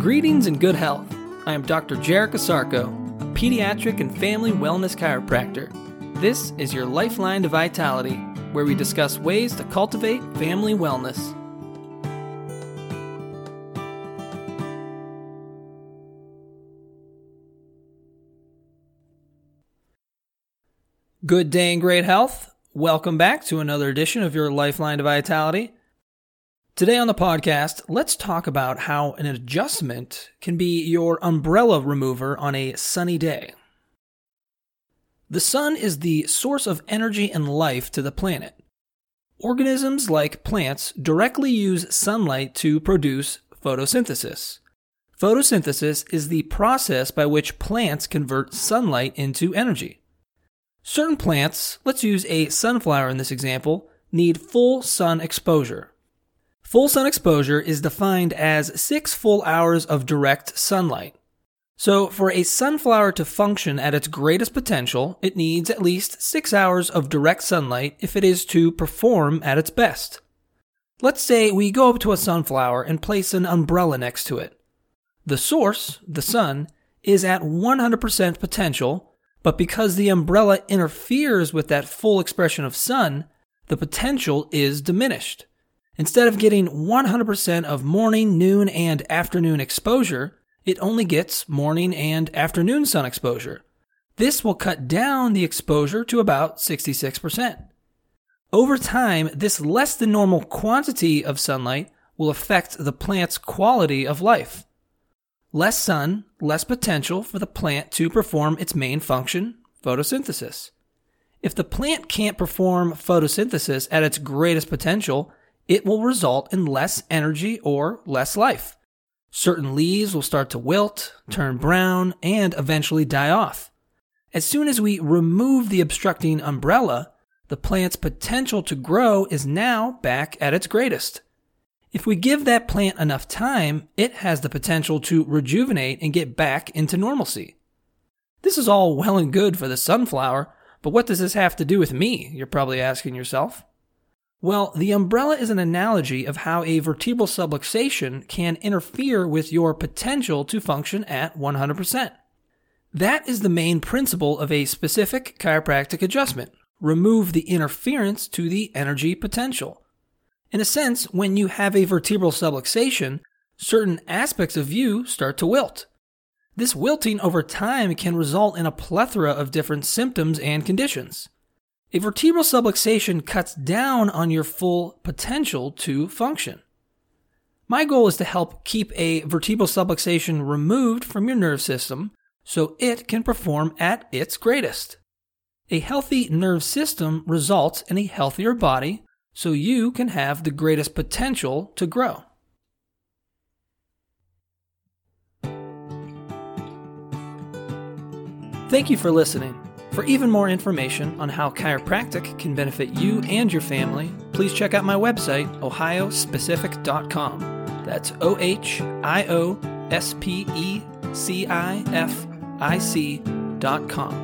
Greetings and good health. I am Dr. Jarek Asarko, a pediatric and family wellness chiropractor. This is your lifeline to vitality, where we discuss ways to cultivate family wellness. Good day and great health. Welcome back to another edition of your Lifeline to Vitality. Today on the podcast, let's talk about how an adjustment can be your umbrella remover on a sunny day. The sun is the source of energy and life to the planet. Organisms like plants directly use sunlight to produce photosynthesis. Photosynthesis is the process by which plants convert sunlight into energy. Certain plants, let's use a sunflower in this example, need full sun exposure. Full sun exposure is defined as six full hours of direct sunlight. So, for a sunflower to function at its greatest potential, it needs at least six hours of direct sunlight if it is to perform at its best. Let's say we go up to a sunflower and place an umbrella next to it. The source, the sun, is at 100% potential, but because the umbrella interferes with that full expression of sun, the potential is diminished. Instead of getting 100% of morning, noon, and afternoon exposure, it only gets morning and afternoon sun exposure. This will cut down the exposure to about 66%. Over time, this less than normal quantity of sunlight will affect the plant's quality of life. Less sun, less potential for the plant to perform its main function, photosynthesis. If the plant can't perform photosynthesis at its greatest potential, it will result in less energy or less life. Certain leaves will start to wilt, turn brown, and eventually die off. As soon as we remove the obstructing umbrella, the plant's potential to grow is now back at its greatest. If we give that plant enough time, it has the potential to rejuvenate and get back into normalcy. This is all well and good for the sunflower, but what does this have to do with me? You're probably asking yourself. Well, the umbrella is an analogy of how a vertebral subluxation can interfere with your potential to function at 100%. That is the main principle of a specific chiropractic adjustment. Remove the interference to the energy potential. In a sense, when you have a vertebral subluxation, certain aspects of you start to wilt. This wilting over time can result in a plethora of different symptoms and conditions. A vertebral subluxation cuts down on your full potential to function. My goal is to help keep a vertebral subluxation removed from your nerve system so it can perform at its greatest. A healthy nerve system results in a healthier body so you can have the greatest potential to grow. Thank you for listening. For even more information on how chiropractic can benefit you and your family, please check out my website, ohiospecific.com. That's O H I O S P E C I F I C.com.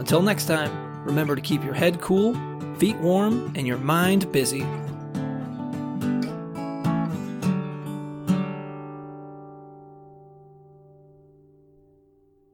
Until next time, remember to keep your head cool, feet warm, and your mind busy.